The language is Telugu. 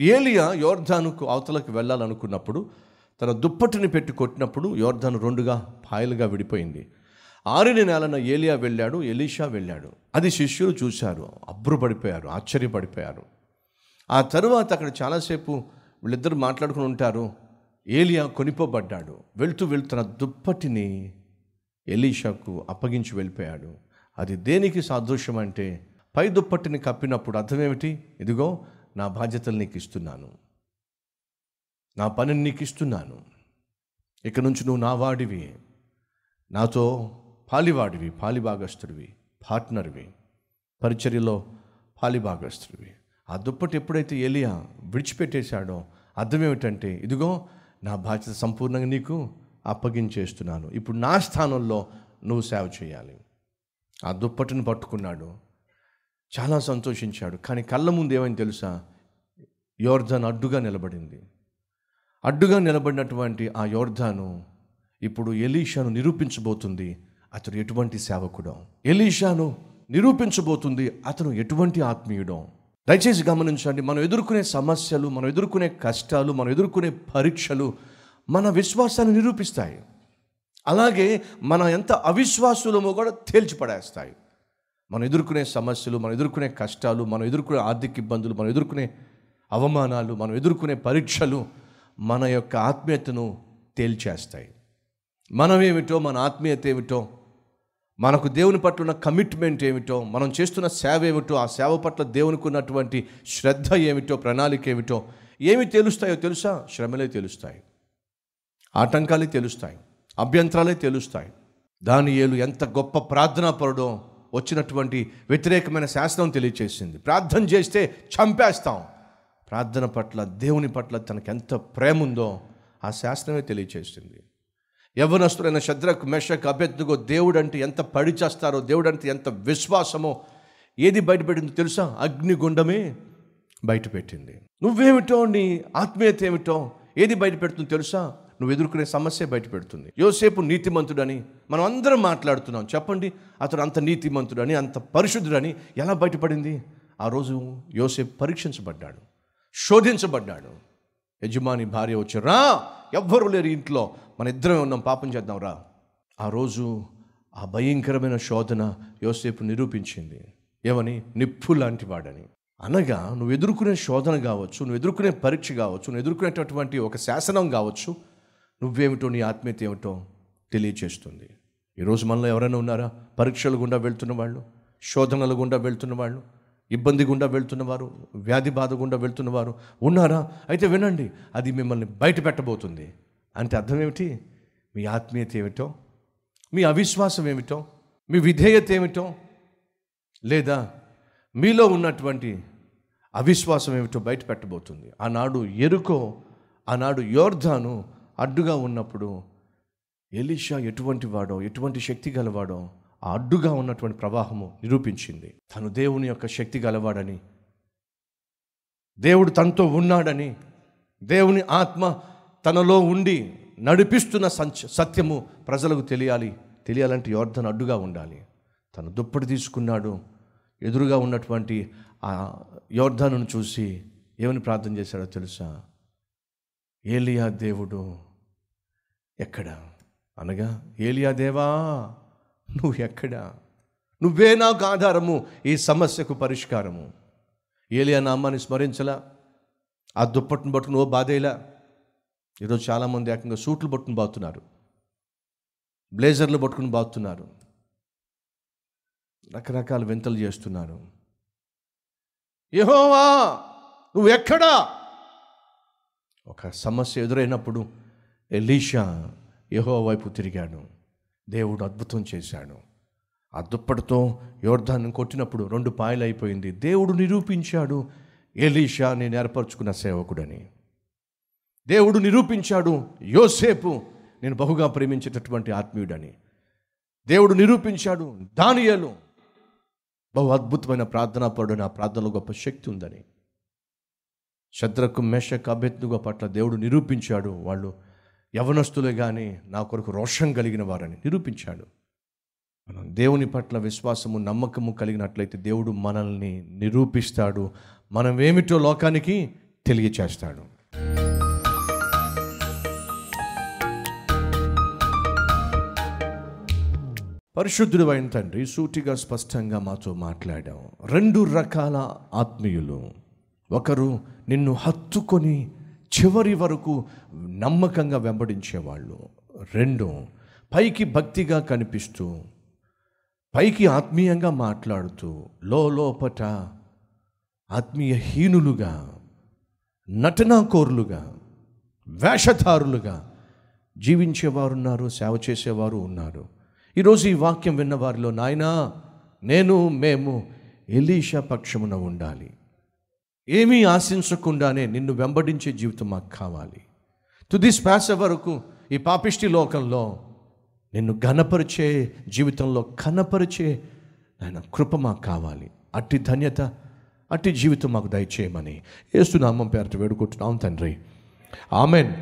ఏలియా యోర్ధానుకు అవతలకు వెళ్ళాలనుకున్నప్పుడు తన దుప్పటిని పెట్టి కొట్టినప్పుడు యోర్ధాను రెండుగా పాయలుగా విడిపోయింది. ఆరిన నేలన ఏలియా వెళ్ళాడు ఎలీషా వెళ్ళాడు. అది శిష్యులు చూశారు అబ్బురపడిపోయారు ఆశ్చర్యపడిపోయారు. ఆ తరువాత అక్కడ చాలాసేపు వీళ్ళిద్దరు మాట్లాడుకుని ఉంటారు. ఏలియా కొనిపోబడ్డాడు. వెళ్తూ వెళ్తూ తన దుప్పటిని ఎలీషాకు అప్పగించి వెళ్ళిపోయాడు. అది దేనికి సాదృశ్యం అంటే పై దుప్పటిని కప్పినప్పుడు అర్థమేమిటి? ఇదిగో నా బాధ్యతలు నీకు ఇస్తున్నాను నా పనిని నీకు ఇస్తున్నాను ఇక నుంచి నువ్వు నా వాడివి. నాతో పాలివాడివి పాలిభాగస్తుడివి పార్ట్నర్వి పరిచర్యలో పాలిభాగస్తుడివి ఆ దుప్పటి ఎప్పుడైతే ఎలియా విడిచిపెట్టేశాడో అర్థం ఏమిటంటే ఇదిగో నా బాధ్యత సంపూర్ణంగా నీకు అప్పగించేస్తున్నాను. ఇప్పుడు నా స్థానంలో నువ్వు సేవ చేయాలి. ఆ దుప్పటిని పట్టుకున్నాడు చాలా సంతోషించాడు. కానీ కళ్ళ ముందు ఏమని తెలుసా? యోర్ధన్ అడ్డుగా నిలబడింది. అడ్డుగా నిలబడినటువంటి ఆ యోర్ధాను ఇప్పుడు ఎలీషాను నిరూపించబోతుంది. అతడు ఎటువంటి సేవకుడం. ఎలీషాను నిరూపించబోతుంది అతను ఎటువంటి ఆత్మీయుడం. దయచేసి గమనించండి మనం ఎదుర్కొనే సమస్యలు మనం ఎదుర్కొనే కష్టాలు మనం ఎదుర్కొనే పరీక్షలు మన విశ్వాసాన్ని నిరూపిస్తాయి. అలాగే మన ఎంత అవిశ్వాసులమో కూడా తేల్చిపడేస్తాయి. మనం ఎదుర్కొనే సమస్యలు మనం ఎదుర్కొనే కష్టాలు మనం ఎదుర్కొనే ఆర్థిక ఇబ్బందులు మనం ఎదుర్కొనే అవమానాలు మనం ఎదుర్కొనే పరీక్షలు మన యొక్క ఆత్మీయతను తేల్చేస్తాయి. మనమేమిటో మన ఆత్మీయత ఏమిటో మనకు దేవుని పట్ల ఉన్న కమిట్మెంట్ ఏమిటో మనం చేస్తున్న సేవ ఏమిటో ఆ సేవ పట్ల దేవునికి ఉన్నటువంటి శ్రద్ధ ఏమిటో ప్రణాళిక ఏమిటో ఏమి తెలుస్తాయో తెలుసా? శ్రమలే తెలుస్తాయి. ఆటంకాలే తెలుస్తాయి. అభ్యంతరాలే తెలుస్తాయి. దాని ఏలు ఎంత గొప్ప ప్రార్థనాపరుడో వచ్చినటువంటి వ్యతిరేకమైన శాసనం తెలియచేసింది. ప్రార్థన చేస్తే చంపేస్తాం. ప్రార్థన పట్ల దేవుని పట్ల తనకు ఎంత ప్రేమ ఉందో ఆ శాసనమే తెలియచేసింది. యవనస్తుడైన శద్రకు మెషక్ అభ్యర్థుగో దేవుడు అంటే ఎంత పడి చేస్తారో దేవుడు అంటే ఎంత విశ్వాసమో ఏది బయటపెట్టిందో తెలుసా? అగ్నిగుండమే బయటపెట్టింది. నువ్వేమిటో నీ ఆత్మీయత ఏమిటో ఏది బయట పెడుతుందో తెలుసా? నువ్వు ఎదుర్కొనే సమస్య బయటపెడుతుంది. యోసేపు నీతిమంతుడని మనం అందరం మాట్లాడుతున్నాం. చెప్పండి అతడు అంత నీతిమంతుడని అంత పరిశుద్ధుడని ఎలా బయటపడింది? ఆ రోజు యోసేపు పరీక్షించబడ్డాడు శోధించబడ్డాడు. యజమాని భార్య వచ్చి రా ఎవ్వరు లేరు ఇంట్లో. మన ఇద్దరమే ఉన్నాం పాపం చేద్దాం రా. ఆ రోజు ఆ భయంకరమైన శోధన యోసేపు నిరూపించింది. ఏమని? నిప్పు లాంటి వాడని. అనగా నువ్వు ఎదుర్కొనే శోధన కావచ్చు నువ్వు ఎదుర్కొనే పరీక్ష కావచ్చు నువ్వు ఎదుర్కొనేటటువంటి ఒక శాసనం కావచ్చు నువ్వేమిటో నీ ఆత్మీయత ఏమిటో తెలియచేస్తుంది. ఈరోజు మనలో ఎవరైనా ఉన్నారా? పరీక్షల గుండా వెళ్తున్న వాళ్ళు శోధనల గుండా వెళ్తున్న వాళ్ళు ఇబ్బంది గుండా వెళ్తున్నవారు వ్యాధి బాధ గుండా వెళ్తున్నవారు ఉన్నారా? అయితే వినండి అది మిమ్మల్ని బయట పెట్టబోతుంది. అంటే అర్థం ఏమిటి? మీ ఆత్మీయత ఏమిటో? మీ అవిశ్వాసం ఏమిటో? మీ విధేయత ఏమిటో? లేదా మీలో ఉన్నటువంటి అవిశ్వాసం ఏమిటో బయట పెట్టబోతుంది. ఆనాడు ఎరుకో ఆనాడు యోర్ధాను అడ్డుగా ఉన్నప్పుడు ఎలీషా ఎటువంటి వాడో ఎటువంటి శక్తి గలవాడో ఆ అడ్డుగా ఉన్నటువంటి ప్రవాహము నిరూపించింది. తను దేవుని యొక్క శక్తి గలవాడని దేవుడు తనతో ఉన్నాడని దేవుని ఆత్మ తనలో ఉండి నడిపిస్తున్న సంచ సత్యము ప్రజలకు తెలియాలి. తెలియాలంటే యోర్ధన్ అడ్డుగా ఉండాలి. తను దుప్పటి తీసుకున్నాడు. ఎదురుగా ఉన్నటువంటి ఆ యోర్ధను చూసి ఏమని ప్రార్థన చేశాడో తెలుసా? ఏలియా దేవుడు ఎక్కడ? అనగా ఏలియా దేవా నువ్వు ఎక్కడా? నువ్వే నాకు ఆధారము ఈ సమస్యకు పరిష్కారము. ఏలియా నామాన్ని స్మరించలా? ఆ దుప్పట్టును పట్టుకుని ఓ బాధేలా? ఈరోజు చాలామంది ఏకంగా సూట్లు పట్టుకుని బాగుతున్నారు బ్లేజర్లు పట్టుకుని బాగుతున్నారు రకరకాల వింతలు చేస్తున్నారు. యహోవా నువ్వు ఎక్కడా? ఒక సమస్య ఎదురైనప్పుడు ఎలీషా యహో వైపు తిరిగాడు దేవుడు అద్భుతం చేశాడు. ఆ దుప్పటితో యోర్ధాన్ని కొట్టినప్పుడు రెండు పాయలు అయిపోయింది దేవుడు నిరూపించాడు ఎలీషా నేను ఏర్పరచుకున్న సేవకుడని. దేవుడు నిరూపించాడు యోసేపు నేను బహుగా ప్రేమించేటటువంటి ఆత్మీయుడని. దేవుడు నిరూపించాడు దానియలు బహు అద్భుతమైన ప్రార్థనా పరుడు ఆ ప్రార్థనలో గొప్ప శక్తి ఉందని. శద్రకు మెషక్ అభ్యర్థుగా పట్ల దేవుడు నిరూపించాడు. వాళ్ళు యవనస్తులే కానీ నా కొరకు రోషం కలిగిన వారని నిరూపించాడు. మనం దేవుని పట్ల విశ్వాసము నమ్మకము కలిగినట్లయితే దేవుడు మనల్ని నిరూపిస్తాడు. మనం ఏమిటో లోకానికి తెలియచేస్తాడు. పరిశుద్ధుడు అయిన తండ్రి సూటిగా స్పష్టంగా మాతో మాట్లాడాం రెండు రకాల ఆత్మీయులు. ఒకరు నిన్ను హత్తుకొని చివరి వరకు నమ్మకంగా వెంబడించేవాళ్ళు. రెండు పైకి భక్తిగా కనిపిస్తూ పైకి ఆత్మీయంగా మాట్లాడుతూ లోపట ఆత్మీయ హీనులుగా నటనాకోరులుగా వేషధారులుగా జీవించేవారు ఉన్నారు సేవ చేసేవారు ఉన్నారు. ఈరోజు ఈ వాక్యం విన్న వారిలో నాయనా నేను మేము ఎలీషా పక్షమున ఉండాలి. ఏమీ ఆశించకుండానే నిన్ను వెంబడించే జీవితం మాకు కావాలి. తుది శ్వాస వరకు ఈ పాపిష్టి లోకంలో నిన్ను ఘనపరిచే జీవితంలో కనపరిచే ఆయన కృప మాకు కావాలి. అట్టి ధన్యత అట్టి జీవితం మాకు దయచేయమని ఏసునామం పేరట వేడుకుంటున్నాం తండ్రి. ఆమెన్.